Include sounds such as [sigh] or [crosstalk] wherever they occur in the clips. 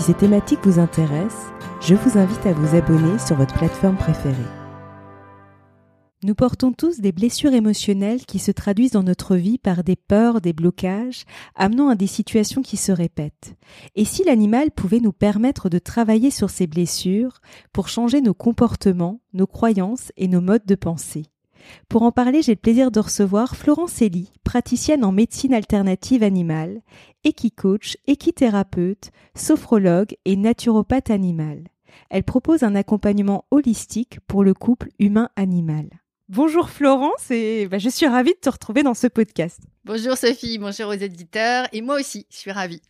Si ces thématiques vous intéressent, je vous invite à vous abonner sur votre plateforme préférée. Nous portons tous des blessures émotionnelles qui se traduisent dans notre vie par des peurs, des blocages, amenant à des situations qui se répètent. Et si l'animal pouvait nous permettre de travailler sur ces blessures pour changer nos comportements, nos croyances et nos modes de pensée? Pour en parler, j'ai le plaisir de recevoir Florence Elie, praticienne en médecine alternative animale, équicoach, équithérapeute, sophrologue et naturopathe animal. Elle propose un accompagnement holistique pour le couple humain-animal. Bonjour Florence et bah, je suis ravie de te retrouver dans ce podcast. Bonjour Sophie, bonjour aux éditeurs et moi aussi, je suis ravie.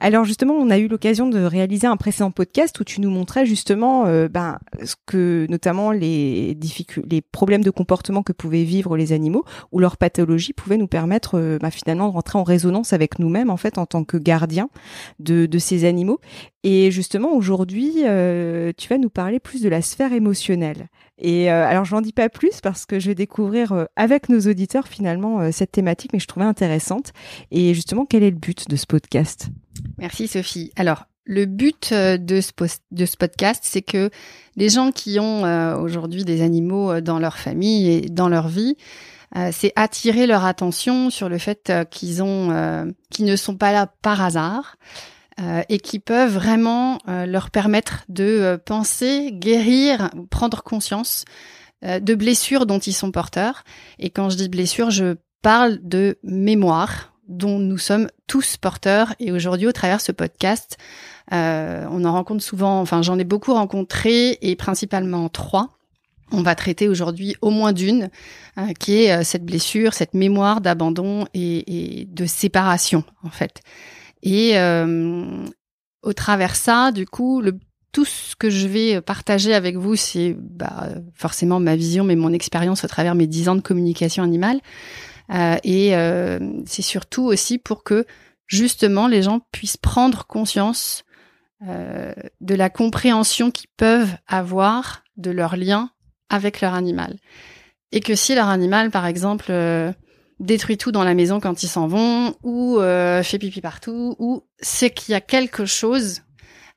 Alors justement, on a eu l'occasion de réaliser un précédent podcast où tu nous montrais justement euh, ben, ce que notamment les les problèmes de comportement que pouvaient vivre les animaux ou leur pathologie pouvaient nous permettre euh, ben, finalement de rentrer en résonance avec nous-mêmes en fait en tant que gardiens de, de ces animaux. Et justement aujourd'hui, euh, tu vas nous parler plus de la sphère émotionnelle. Et euh, alors, je n'en dis pas plus parce que je vais découvrir euh, avec nos auditeurs finalement euh, cette thématique, mais je trouvais intéressante. Et justement, quel est le but de ce podcast? Merci Sophie. Alors, le but de ce, de ce podcast, c'est que les gens qui ont aujourd'hui des animaux dans leur famille et dans leur vie, c'est attirer leur attention sur le fait qu'ils ont, qu'ils ne sont pas là par hasard, euh, et qui peuvent vraiment euh, leur permettre de euh, penser, guérir, prendre conscience de blessures dont ils sont porteurs. Et quand je dis blessures, je parle de mémoire dont nous sommes tous porteurs. Et aujourd'hui, au travers de ce podcast, on en rencontre souvent, enfin j'en ai beaucoup rencontré et principalement trois. On va traiter aujourd'hui au moins d'une, qui est cette blessure, cette mémoire d'abandon et, et, de séparation en fait. Et euh, au travers ça, du coup, tout ce que je vais partager avec vous, c'est bah, forcément ma vision, mais mon expérience au travers mes dix ans de communication animale. Euh, et euh, c'est surtout aussi pour que justement les gens puissent prendre conscience de la compréhension qu'ils peuvent avoir de leur lien avec leur animal. Et que si leur animal, par exemple, détruit tout dans la maison quand ils s'en vont, ou euh, fait pipi partout, ou c'est qu'il y a quelque chose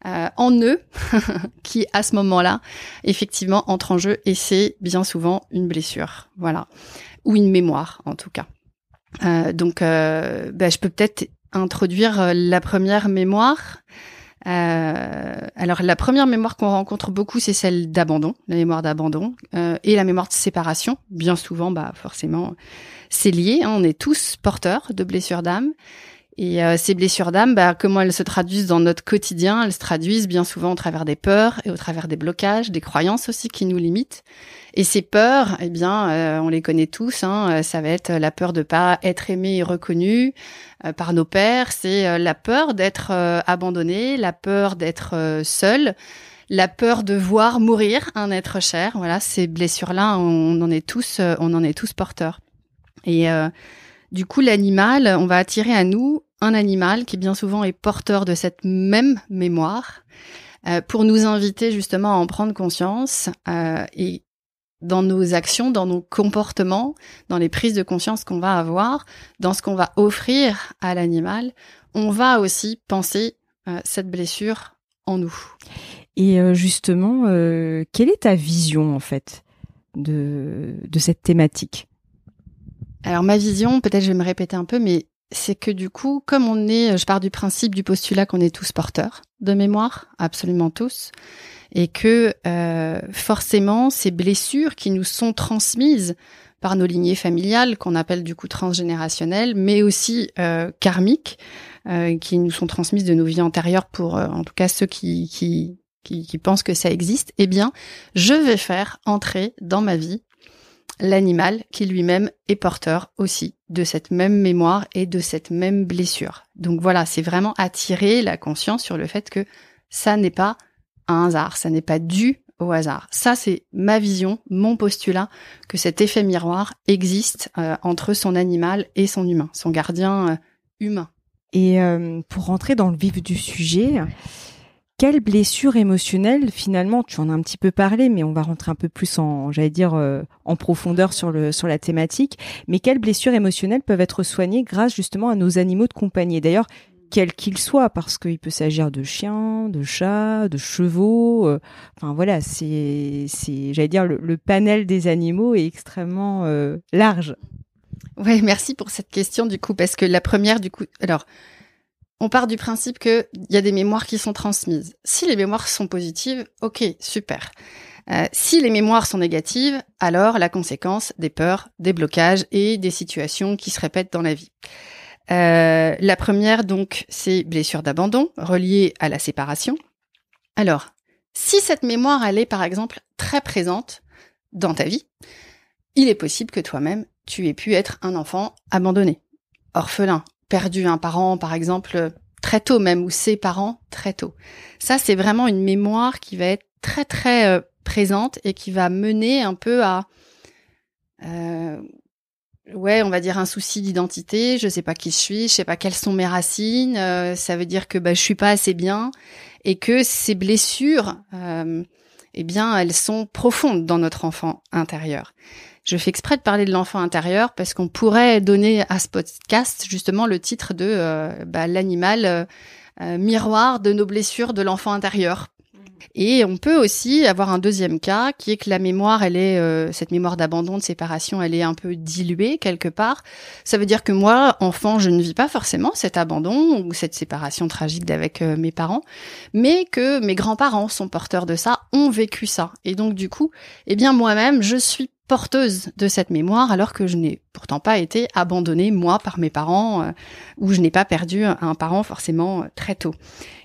euh, en eux [laughs] qui, à ce moment-là, effectivement, entre en jeu, et c'est bien souvent une blessure, voilà, ou une mémoire, en tout cas. Euh, donc, euh, bah, je peux peut-être introduire euh, la première mémoire. Euh, alors la première mémoire qu'on rencontre beaucoup, c'est celle d'abandon, la mémoire d'abandon, euh, et la mémoire de séparation. Bien souvent, bah forcément, c'est lié. Hein, on est tous porteurs de blessures d'âme. Et euh, ces blessures d'âme, bah, comment elles se traduisent dans notre quotidien Elles se traduisent bien souvent au travers des peurs et au travers des blocages, des croyances aussi qui nous limitent. Et ces peurs, eh bien, euh, on les connaît tous. Hein, euh, ça va être la peur de pas être aimé et reconnu par nos pères. C'est la peur d'être abandonné, la peur d'être seul, la peur de voir mourir un être cher. Voilà, ces blessures-là, on en est tous, on en est tous porteurs. Et du coup, l'animal, on va attirer à nous un animal qui bien souvent est porteur de cette même mémoire euh, pour nous inviter justement à en prendre conscience euh, et dans nos actions, dans nos comportements, dans les prises de conscience qu'on va avoir, dans ce qu'on va offrir à l'animal, on va aussi penser euh, cette blessure en nous. Et justement, quelle est ta vision en fait de, de cette thématique? Alors ma vision, peut-être je vais me répéter un peu, mais c'est que du coup, comme on est, je pars du principe du postulat qu'on est tous porteurs de mémoire, absolument tous, et que euh, forcément ces blessures qui nous sont transmises par nos lignées familiales, qu'on appelle du coup transgénérationnelles, mais aussi euh, karmiques, euh, qui nous sont transmises de nos vies antérieures pour, en tout cas ceux qui, qui, qui pensent que ça existe, eh bien, je vais faire entrer dans ma vie l'animal qui lui-même est porteur aussi de cette même mémoire et de cette même blessure. Donc voilà, c'est vraiment attirer la conscience sur le fait que ça n'est pas un hasard, ça n'est pas dû au hasard. Ça, c'est ma vision, mon postulat, que cet effet miroir existe euh, entre son animal et son humain, son gardien euh, humain. Et euh, pour rentrer dans le vif du sujet, quelle blessure émotionnelle, finalement, tu en as un petit peu parlé, mais on va rentrer un peu plus en, j'allais dire, en profondeur sur le sur la thématique. Mais quelles blessures émotionnelles peuvent être soignées grâce justement à nos animaux de compagnie? D'ailleurs, quel qu'il soit, parce qu'il peut s'agir de chiens, de chats, de chevaux. Euh, enfin voilà, c'est, j'allais dire, le, panel des animaux est extrêmement euh, large. Ouais, merci pour cette question du coup, parce que la première du coup, alors, on part du principe que il y a des mémoires qui sont transmises. Si les mémoires sont positives, ok, super. Euh, si les mémoires sont négatives, alors la conséquence des peurs, des blocages et des situations qui se répètent dans la vie. Euh, la première, donc, c'est blessure d'abandon reliée à la séparation. Alors, si cette mémoire, elle est par exemple très présente dans ta vie, il est possible que toi-même, tu aies pu être un enfant abandonné, orphelin, perdu un parent, par exemple, très tôt même, ou ses parents très tôt. Ça, c'est vraiment une mémoire qui va être très très euh, présente et qui va mener un peu à euh, ouais, on va dire un souci d'identité. Je sais pas qui je suis, je sais pas quelles sont mes racines. Euh, ça veut dire que bah, je suis pas assez bien et que ces blessures, euh, eh bien, elles sont profondes dans notre enfant intérieur. Je fais exprès de parler de l'enfant intérieur parce qu'on pourrait donner à ce podcast justement le titre de euh, bah, l'animal miroir de nos blessures de l'enfant intérieur et on peut aussi avoir un deuxième cas qui est que la mémoire, elle est euh, cette mémoire d'abandon, de séparation, elle est un peu diluée quelque part. Ça veut dire que moi, enfant, je ne vis pas forcément cet abandon ou cette séparation tragique d'avec euh, mes parents, mais que mes grands-parents sont porteurs de ça, ont vécu ça. Et donc du coup, eh bien moi-même, je suis porteuse de cette mémoire alors que je n'ai pourtant pas été abandonnée moi par mes parents euh, ou je n'ai pas perdu un parent forcément euh, très tôt.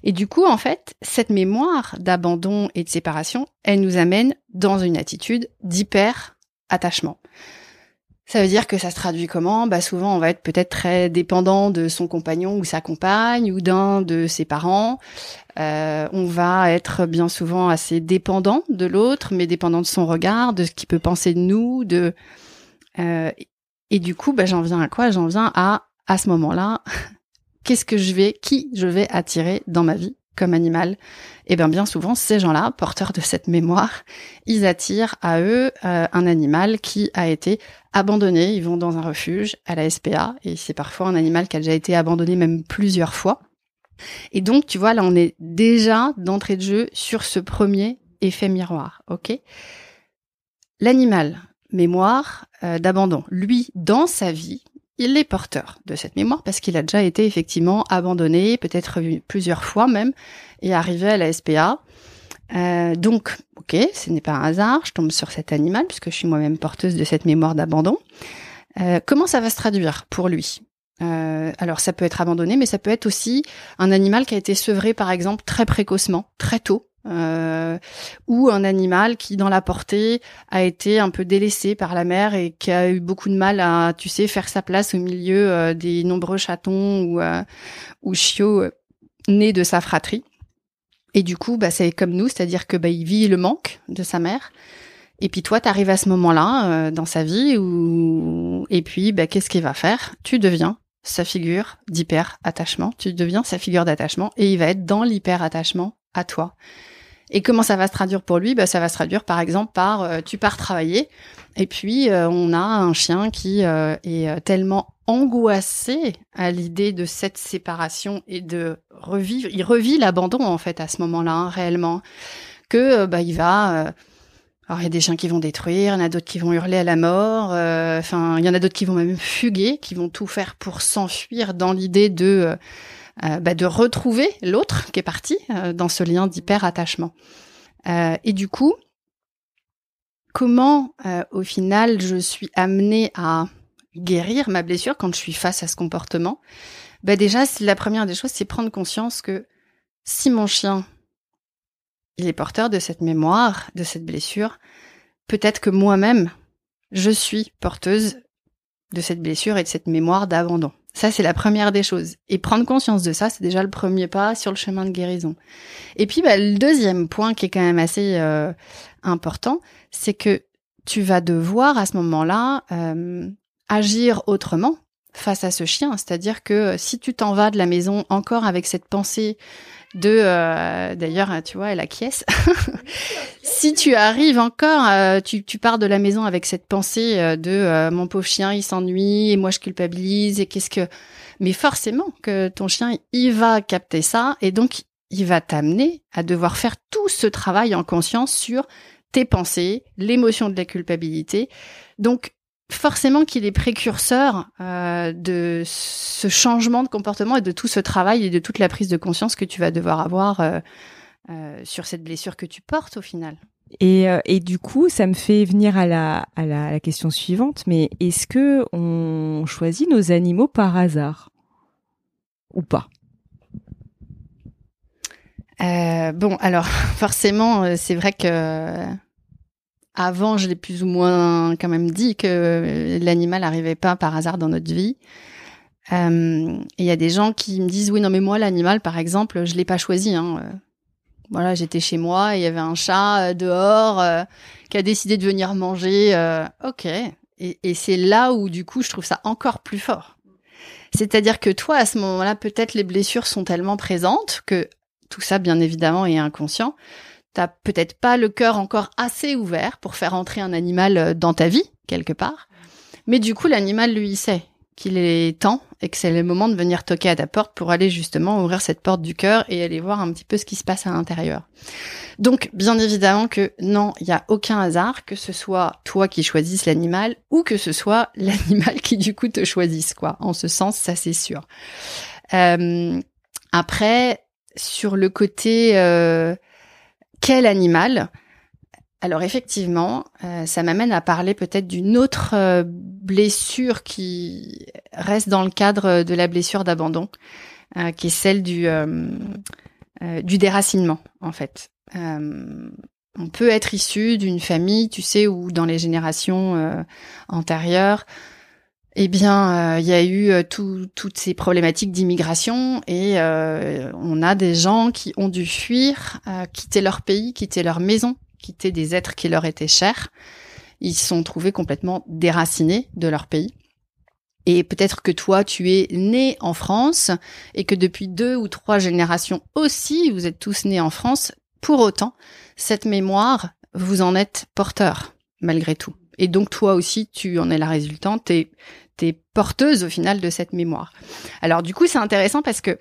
Et du coup en fait, cette mémoire d'abandon et de séparation, elle nous amène dans une attitude d'hyper attachement. Ça veut dire que ça se traduit comment? Bah souvent on va être peut-être très dépendant de son compagnon ou sa compagne ou d'un de ses parents. Euh, on va être bien souvent assez dépendant de l'autre, mais dépendant de son regard, de ce qu'il peut penser de nous, de euh, et du coup bah j'en viens à quoi? J'en viens à à ce moment-là, [laughs] qu'est-ce que je vais, qui je vais attirer dans ma vie? Comme animal, et eh bien bien souvent ces gens-là, porteurs de cette mémoire, ils attirent à eux euh, un animal qui a été abandonné. Ils vont dans un refuge à la SPA et c'est parfois un animal qui a déjà été abandonné même plusieurs fois. Et donc tu vois là on est déjà d'entrée de jeu sur ce premier effet miroir, ok? L'animal mémoire euh, d'abandon, lui dans sa vie, il est porteur de cette mémoire parce qu'il a déjà été effectivement abandonné, peut-être plusieurs fois même, et arrivé à la SPA. Euh, donc, ok, ce n'est pas un hasard, je tombe sur cet animal puisque je suis moi-même porteuse de cette mémoire d'abandon. Euh, comment ça va se traduire pour lui? Euh, Alors, ça peut être abandonné, mais ça peut être aussi un animal qui a été sevré, par exemple, très précocement, très tôt, euh, ou un animal qui dans la portée a été un peu délaissé par la mère et qui a eu beaucoup de mal à tu sais faire sa place au milieu euh, des nombreux chatons ou euh, ou chiots nés de sa fratrie. Et du coup bah c'est comme nous c'est-à-dire que bah il vit le manque de sa mère. Et puis toi tu arrives à ce moment-là dans sa vie où et puis bah qu'est-ce qu'il va faire? Tu deviens sa figure d'hyper attachement tu deviens sa figure d'attachement et il va être dans l'hyper attachement à toi et comment ça va se traduire pour lui? Bah, Ça va se traduire par exemple par euh, tu pars travailler et puis euh, on a un chien qui euh, est tellement angoissé à l'idée de cette séparation et de revivre, il revit l'abandon en fait à ce moment-là hein, réellement, que bah il va alors il y a des chiens qui vont détruire, il y en a d'autres qui vont hurler à la mort, enfin il y en a d'autres qui vont même fuguer, qui vont tout faire pour s'enfuir dans l'idée de euh, bah, de retrouver l'autre qui est parti euh, dans ce lien d'hyper attachement. Euh, et du coup, comment au final je suis amenée à guérir ma blessure quand je suis face à ce comportement? Bah déjà la première des choses c'est prendre conscience que si mon chien il est porteur de cette mémoire de cette blessure peut-être que moi-même je suis porteuse de cette blessure et de cette mémoire d'abandon Ça, c'est la première des choses. Et prendre conscience de ça, c'est déjà le premier pas sur le chemin de guérison. Et puis, bah, le deuxième point qui est quand même assez euh, important, c'est que tu vas devoir à ce moment-là euh, agir autrement face à ce chien. C'est-à-dire que si tu t'en vas de la maison encore avec cette pensée de euh, d'ailleurs tu vois elle acquiesce [laughs] si tu arrives encore euh, tu, tu pars de la maison avec cette pensée euh, de mon pauvre chien il s'ennuie et moi je culpabilise et qu'est-ce que mais forcément que ton chien il va capter ça et donc il va t'amener à devoir faire tout ce travail en conscience sur tes pensées l'émotion de la culpabilité donc forcément qu'il est précurseur euh, de ce changement de comportement et de tout ce travail et de toute la prise de conscience que tu vas devoir avoir euh, euh, sur cette blessure que tu portes au final. Et, et, du coup, ça me fait venir à la, à la, question suivante, mais est-ce que on choisit nos animaux par hasard? Ou pas? Bon, alors [laughs] forcément, c'est vrai que avant, je l'ai plus ou moins quand même dit que l'animal n'arrivait pas par hasard dans notre vie. Euh, il y a des gens qui me disent oui non mais moi l'animal par exemple je l'ai pas choisi. Hein. Euh, voilà j'étais chez moi il y avait un chat euh, dehors qui a décidé de venir manger. ok et c'est là où du coup je trouve ça encore plus fort. C'est-à-dire que toi à ce moment-là peut-être les blessures sont tellement présentes que tout ça bien évidemment est inconscient t'as peut-être pas le cœur encore assez ouvert pour faire entrer un animal euh, dans ta vie, quelque part. Mais du coup, l'animal, lui, il sait qu'il est temps et que c'est le moment de venir toquer à ta porte pour aller justement ouvrir cette porte du cœur et aller voir un petit peu ce qui se passe à l'intérieur. Donc, bien évidemment que non, il n'y a aucun hasard, que ce soit toi qui choisisses l'animal ou que ce soit [laughs] l'animal qui du coup te choisisse, quoi. En ce sens, ça c'est sûr. Euh, après, sur le côté euh, quel animal alors effectivement, euh, ça m'amène à parler peut-être d'une autre euh, blessure qui reste dans le cadre de la blessure d'abandon, euh, qui est celle du, déracinement en fait. on peut être issu d'une famille, tu sais, où dans les générations antérieures, eh bien, il y a eu toutes ces problématiques d'immigration et on a des gens qui ont dû fuir, quitter leur pays, quitter leur maison, quitter des êtres qui leur étaient chers. Ils se sont trouvés complètement déracinés de leur pays. Et peut-être que toi, tu es né en France et que depuis deux ou trois générations aussi, vous êtes tous nés en France. Pour autant, cette mémoire, vous en êtes porteur, malgré tout. Et donc toi aussi, tu en es la résultante, t'es es porteuse au final de cette mémoire. Alors du coup, c'est intéressant parce que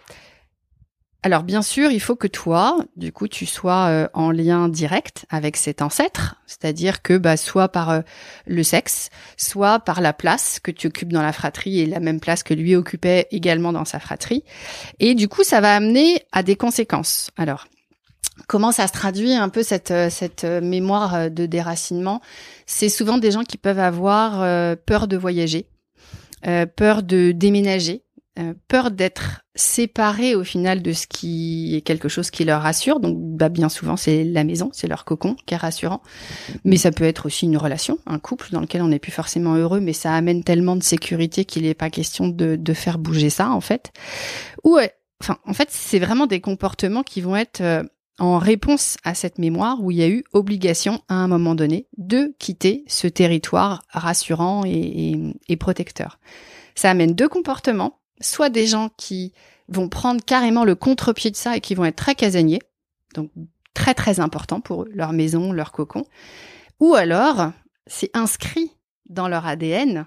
alors bien sûr, il faut que toi, du coup, tu sois euh, en lien direct avec cet ancêtre, c'est-à-dire que bah, soit par euh, le sexe, soit par la place que tu occupes dans la fratrie et la même place que lui occupait également dans sa fratrie. Et du coup, ça va amener à des conséquences. Alors, comment ça se traduit un peu cette, euh, cette mémoire de déracinement? C'est souvent des gens qui peuvent avoir peur de voyager, peur de déménager, euh, peur d'être séparés au final de ce qui est quelque chose qui leur rassure. Donc, bah, bien souvent, c'est la maison, c'est leur cocon qui est rassurant. Mais ça peut être aussi une relation, un couple dans lequel on n'est plus forcément heureux, mais ça amène tellement de sécurité qu'il n'est pas question de, de, faire bouger ça, en fait. Ou, enfin, en fait, c'est vraiment des comportements qui vont être euh, en réponse à cette mémoire où il y a eu obligation à un moment donné de quitter ce territoire rassurant et, protecteur. Ça amène deux comportements soit des gens qui vont prendre carrément le contre-pied de ça et qui vont être très casaniers, donc très très important pour eux, leur maison, leur cocon, ou alors c'est inscrit dans leur ADN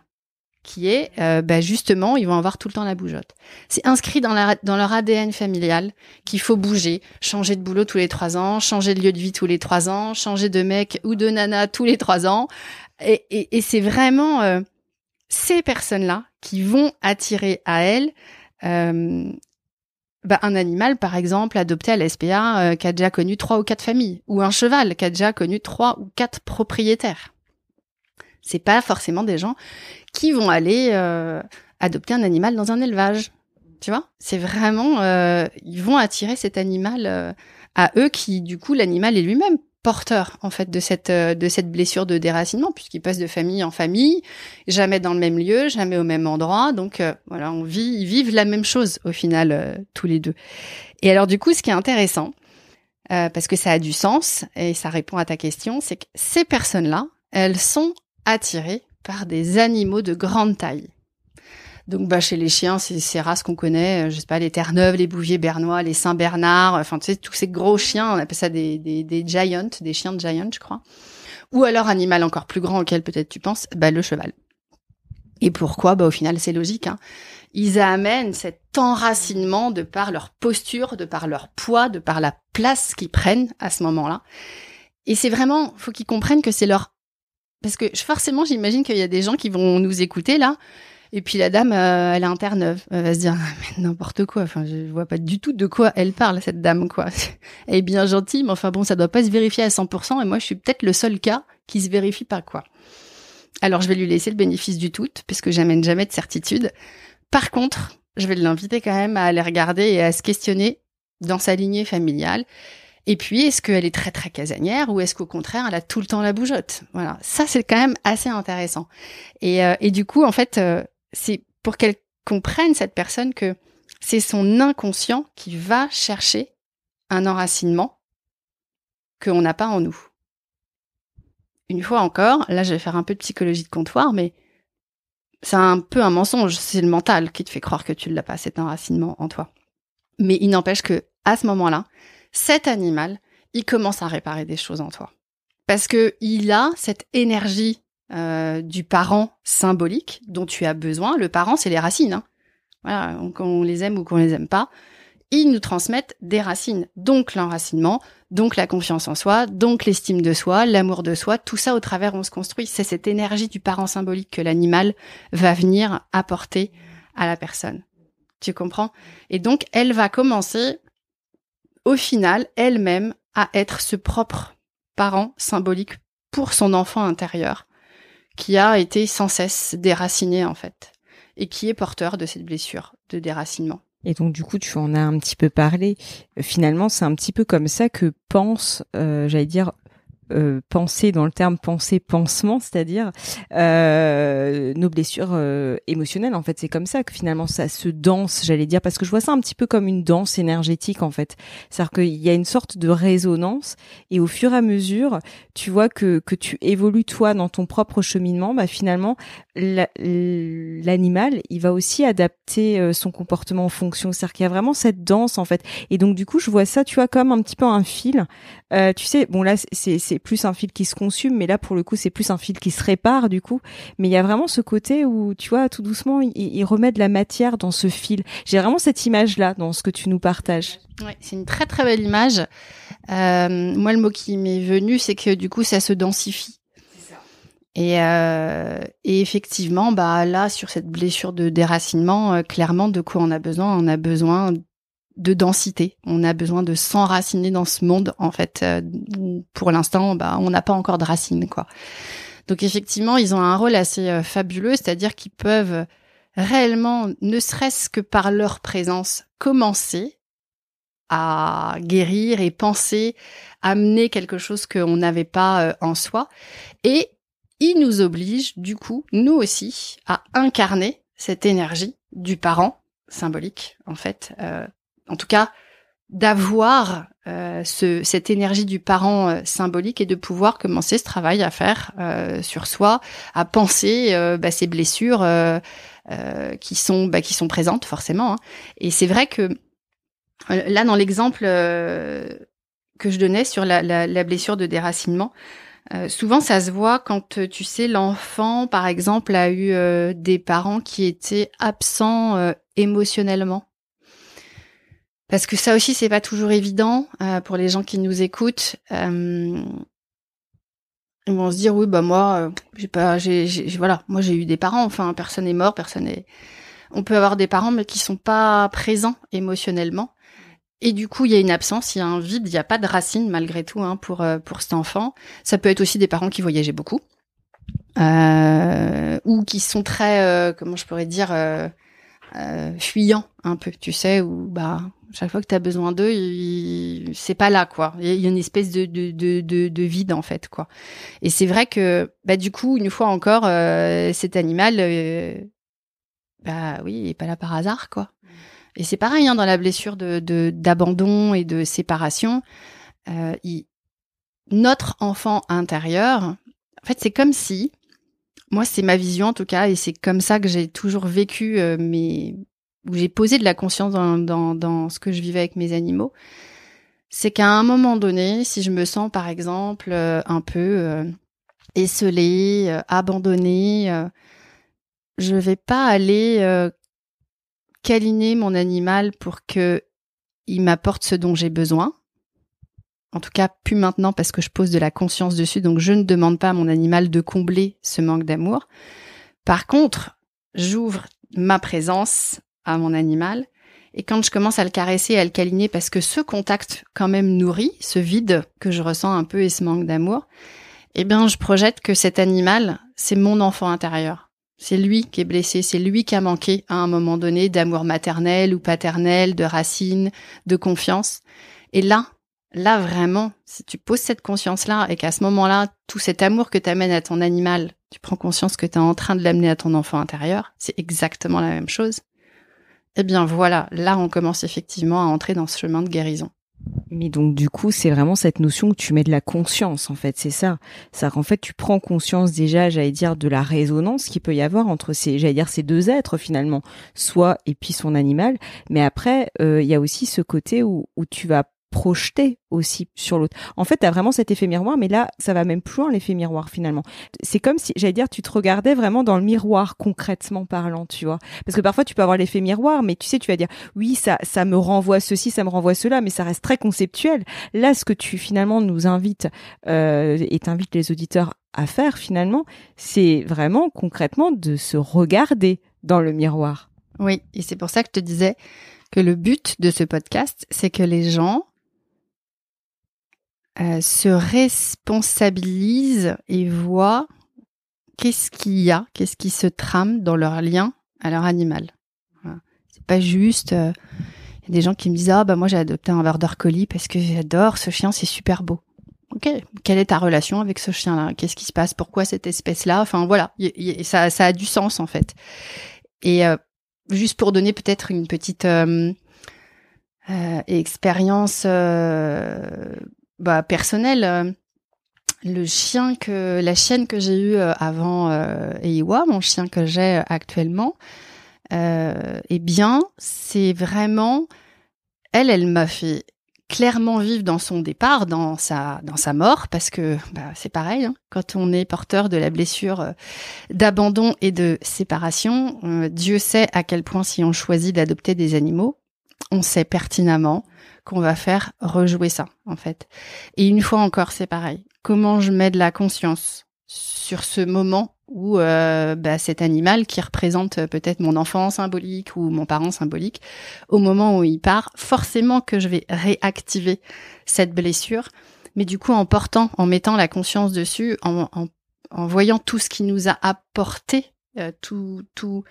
qui est euh, bah justement ils vont avoir tout le temps la bougeotte. C'est inscrit dans, leur ADN familial qu'il faut bouger, changer de boulot tous les trois ans, changer de lieu de vie tous les trois ans, changer de mec ou de nana tous les trois ans, et, c'est vraiment euh, ces personnes-là qui vont attirer à elles euh, bah, un animal, par exemple, adopté à l'SPA euh, qui a déjà connu trois ou quatre familles, ou un cheval qui a déjà connu trois ou quatre propriétaires. C'est pas forcément des gens qui vont aller euh, adopter un animal dans un élevage. Tu vois? C'est vraiment, ils vont attirer cet animal à eux qui, du coup, l'animal est lui-même porteurs en fait de cette de cette blessure de déracinement puisqu'ils passent de famille en famille, jamais dans le même lieu, jamais au même endroit. Donc voilà, on vit ils vivent la même chose au final tous les deux. Et alors du coup, ce qui est intéressant, parce que ça a du sens et ça répond à ta question, c'est que ces personnes-là, elles sont attirées par des animaux de grande taille. Donc, bah, chez les chiens, c'est ces races qu'on connaît, euh, je sais pas, les Terre-Neuve, les Bouviers bernois, les Saint-Bernard, enfin, tu sais, tous ces gros chiens, on appelle ça des, des, des giants, des chiens de giant, je crois. Ou alors, animal encore plus grand auquel peut-être tu penses, bah, le cheval. Et pourquoi? Bah, au final, c'est logique, hein. Ils amènent cet enracinement de par leur posture, de par leur poids, de par la place qu'ils prennent à ce moment-là. Et c'est vraiment, faut qu'ils comprennent que c'est leur parce que forcément, j'imagine qu'il y a des gens qui vont nous écouter là. Et puis la dame, euh, elle est un terre-neuve. Elle va se dire, mais n'importe quoi. Enfin, je vois pas du tout de quoi elle parle, cette dame, quoi. [laughs] Elle est bien gentille, mais enfin bon, ça doit pas se vérifier à 100%. Et moi, je suis peut-être le seul cas qui se vérifie pas, quoi. Alors, je vais lui laisser le bénéfice du tout, puisque j'amène jamais de certitude. Par contre, je vais l'inviter quand même à aller regarder et à se questionner dans sa lignée familiale et puis, est-ce qu'elle est très très casanière ou est-ce qu'au contraire, elle a tout le temps la bougeotte? Voilà, ça c'est quand même assez intéressant. Et, euh, et du coup, en fait, euh, c'est pour qu'elle comprenne cette personne que c'est son inconscient qui va chercher un enracinement qu'on n'a pas en nous. Une fois encore, là je vais faire un peu de psychologie de comptoir, mais c'est un peu un mensonge, c'est le mental qui te fait croire que tu ne l'as pas, cet enracinement en toi. Mais il n'empêche que à ce moment-là, cet animal, il commence à réparer des choses en toi. Parce que il a cette énergie euh, du parent symbolique dont tu as besoin. Le parent, c'est les racines. Hein. Voilà, qu'on les aime ou qu'on les aime pas, ils nous transmettent des racines. Donc l'enracinement, donc la confiance en soi, donc l'estime de soi, l'amour de soi, tout ça au travers on se construit. C'est cette énergie du parent symbolique que l'animal va venir apporter à la personne. Tu comprends? Et donc elle va commencer au final, elle-même, à être ce propre parent symbolique pour son enfant intérieur, qui a été sans cesse déraciné en fait, et qui est porteur de cette blessure de déracinement. Et donc du coup, tu en as un petit peu parlé. Finalement, c'est un petit peu comme ça que pense, euh, j'allais dire, euh, penser dans le terme penser pansement, c'est-à-dire euh, nos blessures euh, émotionnelles. En fait, c'est comme ça que finalement ça se danse, j'allais dire, parce que je vois ça un petit peu comme une danse énergétique en fait. C'est-à-dire qu'il y a une sorte de résonance et au fur et à mesure, tu vois que que tu évolues toi dans ton propre cheminement, bah finalement l'animal, il va aussi adapter euh, son comportement en fonction. C'est-à-dire qu'il y a vraiment cette danse en fait. Et donc du coup, je vois ça, tu vois, comme un petit peu un fil. tu sais, bon là, c'est c'est plus un fil qui se consume, mais là pour le coup c'est plus un fil qui se répare du coup. Mais il y a vraiment ce côté où tu vois tout doucement il, il remet de la matière dans ce fil. J'ai vraiment cette image là dans ce que tu nous partages. Ouais, c'est une très très belle image. Euh, moi le mot qui m'est venu c'est que du coup ça se densifie. Et, euh, et, effectivement, bah là, sur cette blessure de déracinement, euh, clairement, de quoi on a besoin? On a besoin de densité. On a besoin de s'enraciner dans ce monde, en fait. Euh, pour l'instant, bah, on n'a pas encore de racines, quoi. Donc effectivement, ils ont un rôle assez euh, fabuleux, c'est-à-dire qu'ils peuvent réellement, ne serait-ce que par leur présence, commencer à guérir et penser, amener quelque chose qu'on n'avait pas euh, en soi. Et ils nous obligent, du coup, nous aussi, à incarner cette énergie du parent symbolique, en fait, en tout cas, d'avoir euh, ce, cette énergie du parent euh, symbolique et de pouvoir commencer ce travail à faire euh, sur soi, à penser bah, ces blessures qui sont bah, qui sont présentes forcément. Hein. Et c'est vrai que là, dans l'exemple que je donnais sur la blessure de déracinement, souvent, ça se voit quand tu sais l'enfant, par exemple, a eu des parents qui étaient absents émotionnellement parce que ça aussi c'est pas toujours évident euh, pour les gens qui nous écoutent. Euh, ils vont se dire oui bah moi euh, j'ai pas j'ai voilà moi j'ai eu des parents enfin personne est mort personne est on peut avoir des parents mais qui sont pas présents émotionnellement et du coup il y a une absence il y a un vide il y a pas de racine malgré tout hein, pour euh, pour cet enfant ça peut être aussi des parents qui voyageaient beaucoup euh, ou qui sont très comment je pourrais dire fuyants un peu, tu sais, où bah chaque fois que tu as besoin d'eux, c'est pas là, quoi. Il y a une espèce de, de, de, de, vide, en fait, quoi. Et c'est vrai que, bah, du coup, une fois encore, euh, cet animal, euh, bah oui, il est pas là par hasard, quoi. Et c'est pareil, hein, dans la blessure de d'abandon et de séparation, euh, notre enfant intérieur, en fait, c'est comme si, moi, c'est ma vision en tout cas, et c'est comme ça que j'ai toujours vécu mes où j'ai posé de la conscience dans, ce que je vivais avec mes animaux, c'est qu'à un moment donné, si je me sens par exemple euh, un peu euh, esselée, euh, abandonnée, euh, je vais pas aller euh, câliner mon animal pour que il m'apporte ce dont j'ai besoin. En tout cas, plus maintenant parce que je pose de la conscience dessus, donc je ne demande pas à mon animal de combler ce manque d'amour. Par contre, j'ouvre ma présence à mon animal. Et quand je commence à le caresser, à le câliner, parce que ce contact quand même nourrit ce vide que je ressens un peu et ce manque d'amour, eh bien, je projette que cet animal, c'est mon enfant intérieur. C'est lui qui est blessé, c'est lui qui a manqué à un moment donné d'amour maternel ou paternel, de racines, de confiance. Et là, là vraiment, si tu poses cette conscience-là et qu'à ce moment-là, tout cet amour que tu amènes à ton animal, tu prends conscience que tu es en train de l'amener à ton enfant intérieur, c'est exactement la même chose eh bien voilà, là on commence effectivement à entrer dans ce chemin de guérison. Mais donc du coup, c'est vraiment cette notion que tu mets de la conscience en fait, c'est ça. Ça en fait, tu prends conscience déjà, j'allais dire de la résonance qu'il peut y avoir entre ces j'allais dire ces deux êtres finalement, soi et puis son animal, mais après euh, il y a aussi ce côté où où tu vas projeter aussi sur l'autre. En fait, tu as vraiment cet effet miroir, mais là, ça va même plus loin l'effet miroir finalement. C'est comme si, j'allais dire, tu te regardais vraiment dans le miroir concrètement parlant, tu vois. Parce que parfois, tu peux avoir l'effet miroir, mais tu sais, tu vas dire, oui, ça, ça me renvoie ceci, ça me renvoie cela, mais ça reste très conceptuel. Là, ce que tu finalement nous invites euh, et t'invites les auditeurs à faire finalement, c'est vraiment concrètement de se regarder dans le miroir. Oui, et c'est pour ça que je te disais que le but de ce podcast, c'est que les gens euh, se responsabilisent et voient qu'est-ce qu'il y a, qu'est-ce qui se trame dans leur lien à leur animal. C'est pas juste. Il euh, y a des gens qui me disent ah bah moi j'ai adopté un border collie parce que j'adore ce chien, c'est super beau. Ok, quelle est ta relation avec ce chien-là? Qu'est-ce qui se passe? Pourquoi cette espèce-là? Enfin voilà, ça, ça a du sens en fait. Et euh, juste pour donner peut-être une petite euh, euh, expérience bah, personnel. Euh, le chien que la chienne que j'ai eue euh, avant euh, Eiwa, mon chien que j'ai actuellement, eh bien, c'est vraiment elle, elle m'a fait clairement vivre dans son départ, dans sa dans sa mort, parce que bah, c'est pareil. Hein, quand on est porteur de la blessure d'abandon et de séparation, Dieu sait à quel point si on choisit d'adopter des animaux, on sait pertinemment qu'on va faire rejouer ça, en fait. Et une fois encore, c'est pareil. Comment je mets de la conscience sur ce moment où euh, bah, cet animal qui représente peut-être mon enfant symbolique ou mon parent symbolique, au moment où il part, forcément que je vais réactiver cette blessure. Mais du coup, en portant, en mettant la conscience dessus, en, en, en voyant tout ce qui nous a apporté, euh, tout, tout,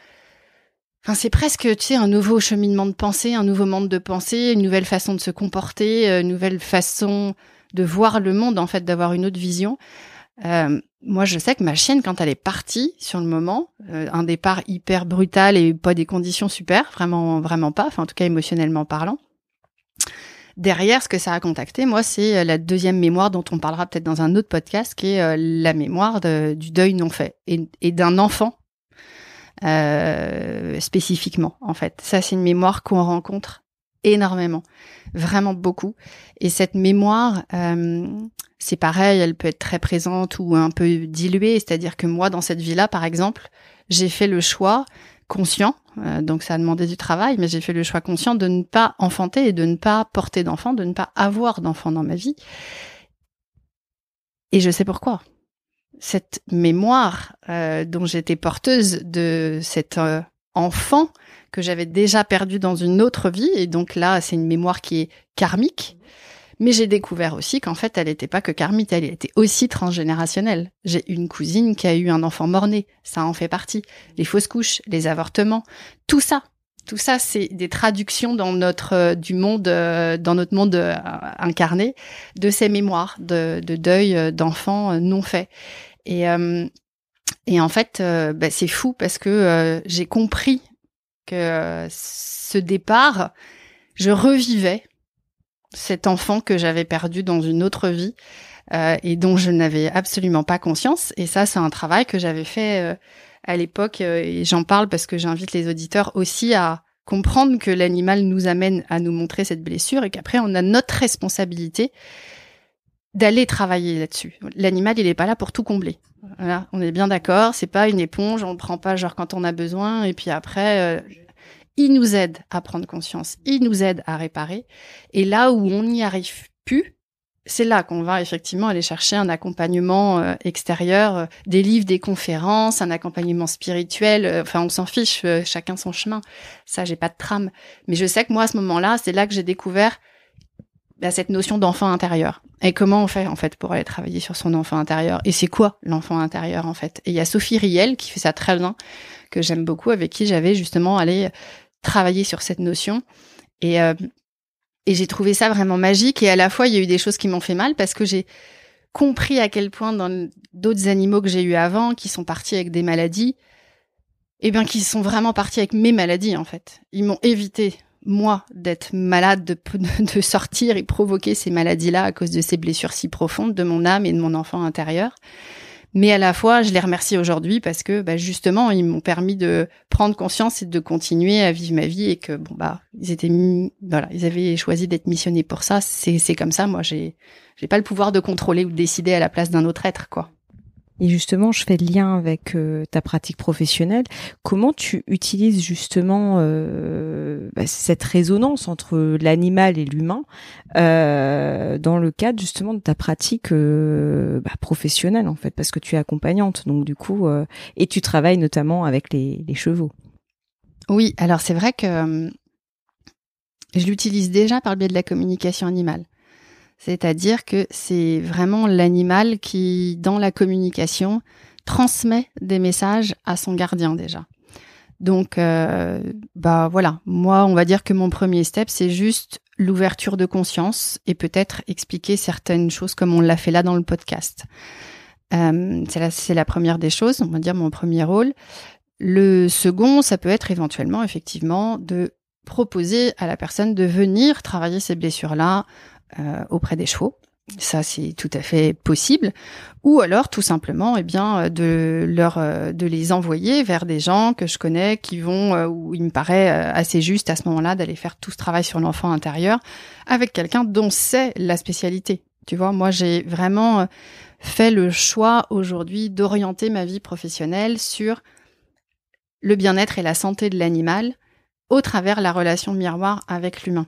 Enfin, c'est presque, tu sais, un nouveau cheminement de pensée, un nouveau monde de pensée, une nouvelle façon de se comporter, euh, une nouvelle façon de voir le monde, en fait, d'avoir une autre vision. Euh, moi, je sais que ma chienne, quand elle est partie sur le moment, euh, un départ hyper brutal et pas des conditions super, vraiment, vraiment pas, enfin, en tout cas émotionnellement parlant. Derrière, ce que ça a contacté, moi, c'est la deuxième mémoire dont on parlera peut-être dans un autre podcast, qui est la mémoire du deuil non fait et d'un enfant euh, spécifiquement en fait. Ça c'est une mémoire qu'on rencontre énormément, vraiment beaucoup. Et cette mémoire, euh, c'est pareil, elle peut être très présente ou un peu diluée. C'est-à-dire que moi, dans cette vie-là, par exemple, j'ai fait le choix conscient, euh, donc ça a demandé du travail, mais j'ai fait le choix conscient de ne pas enfanter et de ne pas porter d'enfant, de ne pas avoir d'enfant dans ma vie. Et je sais pourquoi cette mémoire euh, dont j'étais porteuse de cet euh, enfant que j'avais déjà perdu dans une autre vie. Et donc là, c'est une mémoire qui est karmique. Mais j'ai découvert aussi qu'en fait, elle n'était pas que karmique, elle était aussi transgénérationnelle. J'ai une cousine qui a eu un enfant mort-né, ça en fait partie. Les fausses couches, les avortements, tout ça, tout ça, c'est des traductions dans notre du monde, dans notre monde incarné, de ces mémoires de, de deuil d'enfants non faits. Et et en fait, bah, c'est fou parce que j'ai compris que ce départ, je revivais cet enfant que j'avais perdu dans une autre vie euh, et dont je n'avais absolument pas conscience. Et ça, c'est un travail que j'avais fait euh, à l'époque euh, et j'en parle parce que j'invite les auditeurs aussi à comprendre que l'animal nous amène à nous montrer cette blessure et qu'après on a notre responsabilité d'aller travailler là-dessus. L'animal, il est pas là pour tout combler. Voilà, on est bien d'accord. C'est pas une éponge, on le prend pas genre quand on a besoin et puis après, il nous aide à prendre conscience, il nous aide à réparer. Et là où on n'y arrive plus, c'est là qu'on va effectivement aller chercher un accompagnement euh, extérieur, euh, des livres, des conférences, un accompagnement spirituel. Euh, enfin, on s'en fiche, chacun son chemin. Ça, j'ai pas de trame. Mais je sais que moi, à ce moment-là, c'est là que j'ai découvert bah, cette notion d'enfant intérieur. Et comment on fait en fait pour aller travailler sur son enfant intérieur? Et c'est quoi l'enfant intérieur en fait? Et il y a Sophie Riel qui fait ça très bien, que j'aime beaucoup, avec qui j'avais justement allé travailler sur cette notion. Et, euh, et j'ai trouvé ça vraiment magique. Et à la fois, il y a eu des choses qui m'ont fait mal parce que j'ai compris à quel point dans d'autres animaux que j'ai eu avant, qui sont partis avec des maladies, eh bien, qui sont vraiment partis avec mes maladies, en fait. Ils m'ont évité, moi, d'être malade, de, de sortir et provoquer ces maladies-là à cause de ces blessures si profondes de mon âme et de mon enfant intérieur. Mais à la fois, je les remercie aujourd'hui parce que bah, justement, ils m'ont permis de prendre conscience et de continuer à vivre ma vie et que bon bah ils étaient voilà, ils avaient choisi d'être missionnés pour ça. C'est c'est comme ça. Moi, j'ai j'ai pas le pouvoir de contrôler ou de décider à la place d'un autre être quoi. Et justement, je fais le lien avec euh, ta pratique professionnelle. Comment tu utilises justement euh, bah, cette résonance entre l'animal et l'humain euh, dans le cadre justement de ta pratique bah, professionnelle en fait, parce que tu es accompagnante, donc du coup, et tu travailles notamment avec les, les chevaux. Oui, alors c'est vrai que je l'utilise déjà par le biais de la communication animale. C'est-à-dire que c'est vraiment l'animal qui, dans la communication, transmet des messages à son gardien déjà. Donc, euh, bah voilà, moi, on va dire que mon premier step, c'est juste l'ouverture de conscience et peut-être expliquer certaines choses comme on l'a fait là dans le podcast. Euh, c'est la, première des choses, on va dire mon premier rôle. Le second, ça peut être éventuellement, effectivement, de proposer à la personne de venir travailler ces blessures-là auprès des chevaux. Ça, c'est tout à fait possible. Ou alors, tout simplement, eh bien, de leur, euh, de les envoyer vers des gens que je connais qui vont, euh, où il me paraît assez juste à ce moment-là d'aller faire tout ce travail sur l'enfant intérieur avec quelqu'un dont c'est la spécialité. Tu vois, moi, j'ai vraiment fait le choix aujourd'hui d'orienter ma vie professionnelle sur le bien-être et la santé de l'animal au travers la relation miroir avec l'humain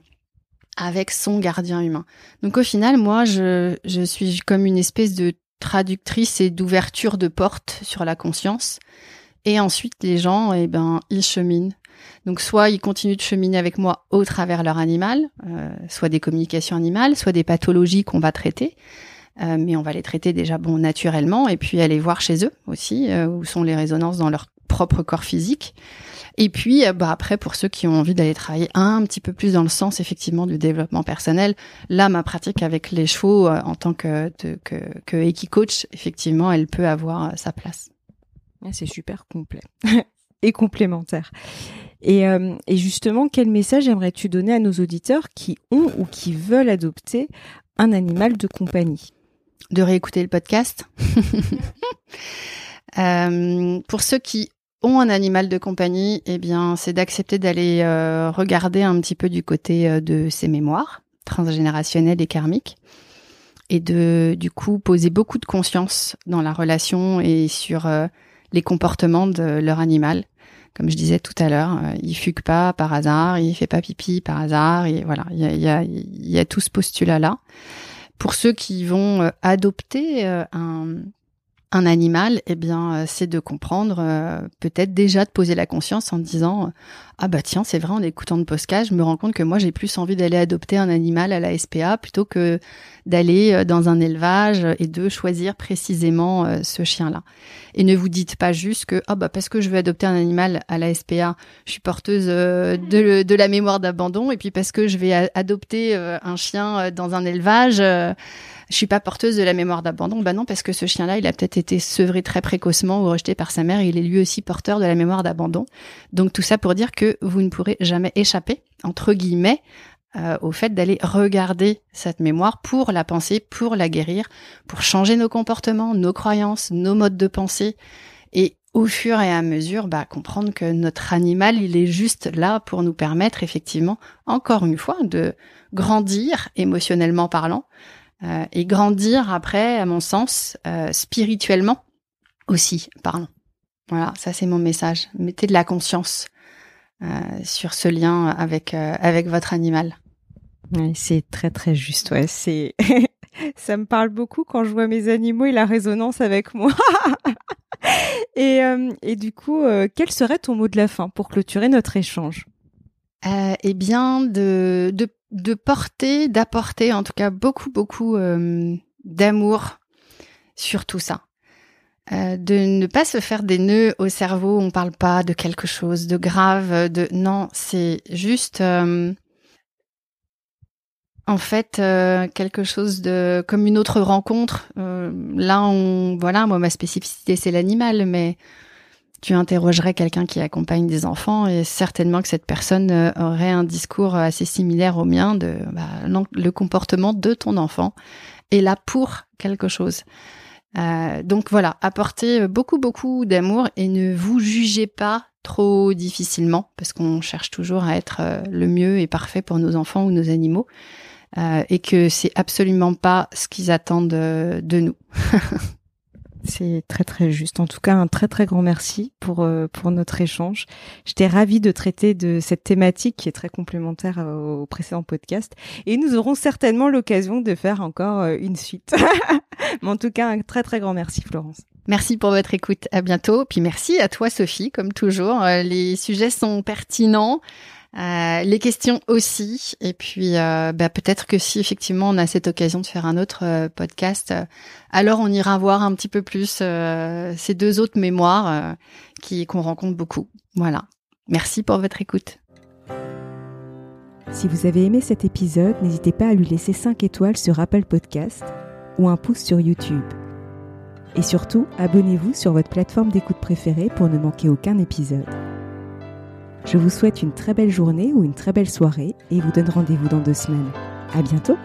avec son gardien humain. Donc au final, moi, je, je suis comme une espèce de traductrice et d'ouverture de porte sur la conscience. Et ensuite, les gens, eh ben, ils cheminent. Donc soit ils continuent de cheminer avec moi au travers leur animal, euh, soit des communications animales, soit des pathologies qu'on va traiter. Euh, mais on va les traiter déjà bon naturellement et puis aller voir chez eux aussi euh, où sont les résonances dans leur propre corps physique. Et puis, euh, bah après, pour ceux qui ont envie d'aller travailler un petit peu plus dans le sens effectivement du développement personnel, là, ma pratique avec les chevaux euh, en tant que que, que Equicoach, effectivement, elle peut avoir euh, sa place. C'est super complet [laughs] et complémentaire. Et, et justement, quel message aimerais-tu donner à nos auditeurs qui ont ou qui veulent adopter un animal de compagnie? De réécouter le podcast? [laughs] euh, pour ceux qui un animal de compagnie, eh bien, c'est d'accepter d'aller euh, regarder un petit peu du côté euh, de ses mémoires transgénérationnelles et karmiques, et de du coup poser beaucoup de conscience dans la relation et sur euh, les comportements de leur animal. Comme je disais tout à l'heure, il fugue pas par hasard, il fait pas pipi par hasard, et voilà, il y a, y, a, y a tout ce postulat là. Pour ceux qui vont adopter un un animal, eh bien, euh, c'est de comprendre, euh, peut-être déjà de poser la conscience en disant ah bah tiens, c'est vrai, en écoutant de podcast, je me rends compte que moi j'ai plus envie d'aller adopter un animal à la SPA plutôt que d'aller euh, dans un élevage et de choisir précisément ce chien-là. Et ne vous dites pas juste que ah bah parce que je veux adopter un animal à la SPA, je suis porteuse de, de la mémoire d'abandon et puis parce que je vais adopter un chien dans un élevage je suis pas porteuse de la mémoire d'abandon. Bah non, parce que ce chien-là, il a peut-être été sevré très précocement ou rejeté par sa mère. Il est lui aussi porteur de la mémoire d'abandon. Donc tout ça pour dire que vous ne pourrez jamais échapper, entre guillemets, euh, au fait d'aller regarder cette mémoire pour la penser, pour la guérir, pour changer nos comportements, nos croyances, nos modes de pensée. Et au fur et à mesure, bah, comprendre que notre animal, il est juste là pour nous permettre effectivement, encore une fois, de grandir émotionnellement parlant, euh, et grandir après, à mon sens, euh, spirituellement aussi, pardon. Voilà, ça c'est mon message. Mettez de la conscience sur ce lien avec avec votre animal. c'est très très juste. Ouais, c'est [laughs] ça me parle beaucoup quand je vois mes animaux et la résonance avec moi. [laughs] et, et du coup, quel serait ton mot de la fin pour clôturer notre échange? Eh bien, de, de de porter, d'apporter en tout cas beaucoup, beaucoup euh, d'amour sur tout ça. Euh, de ne pas se faire des nœuds au cerveau, on parle pas de quelque chose de grave, de non, c'est juste euh, en fait quelque chose de comme une autre rencontre. là, on voilà, moi ma spécificité c'est l'animal, mais tu interrogerais quelqu'un qui accompagne des enfants et certainement que cette personne euh, aurait un discours assez similaire au mien de bah, le comportement de ton enfant est là pour quelque chose. Euh, donc voilà, apportez beaucoup beaucoup d'amour et ne vous jugez pas trop difficilement parce qu'on cherche toujours à être euh, le mieux et parfait pour nos enfants ou nos animaux et que c'est absolument pas ce qu'ils attendent de nous. [laughs] C'est très très juste. En tout cas, un très très grand merci pour euh, pour notre échange. J'étais ravie de traiter de cette thématique qui est très complémentaire euh, au précédent podcast et nous aurons certainement l'occasion de faire encore euh, une suite. [laughs] Mais en tout cas, un très très grand merci Florence. Merci pour votre écoute. À bientôt. Puis merci à toi Sophie, comme toujours. Les sujets sont pertinents. Euh, les questions aussi. Et puis, euh, bah, peut-être que si effectivement on a cette occasion de faire un autre euh, podcast, alors on ira voir un petit peu plus ces deux autres mémoires qu'on rencontre beaucoup. Voilà. Merci pour votre écoute. Si vous avez aimé cet épisode, n'hésitez pas à lui laisser 5 étoiles sur Apple Podcast ou un pouce sur YouTube. Et surtout, abonnez-vous sur votre plateforme d'écoute préférée pour ne manquer aucun épisode. Je vous souhaite une très belle journée ou une très belle soirée et vous donne rendez-vous dans deux semaines. À bientôt!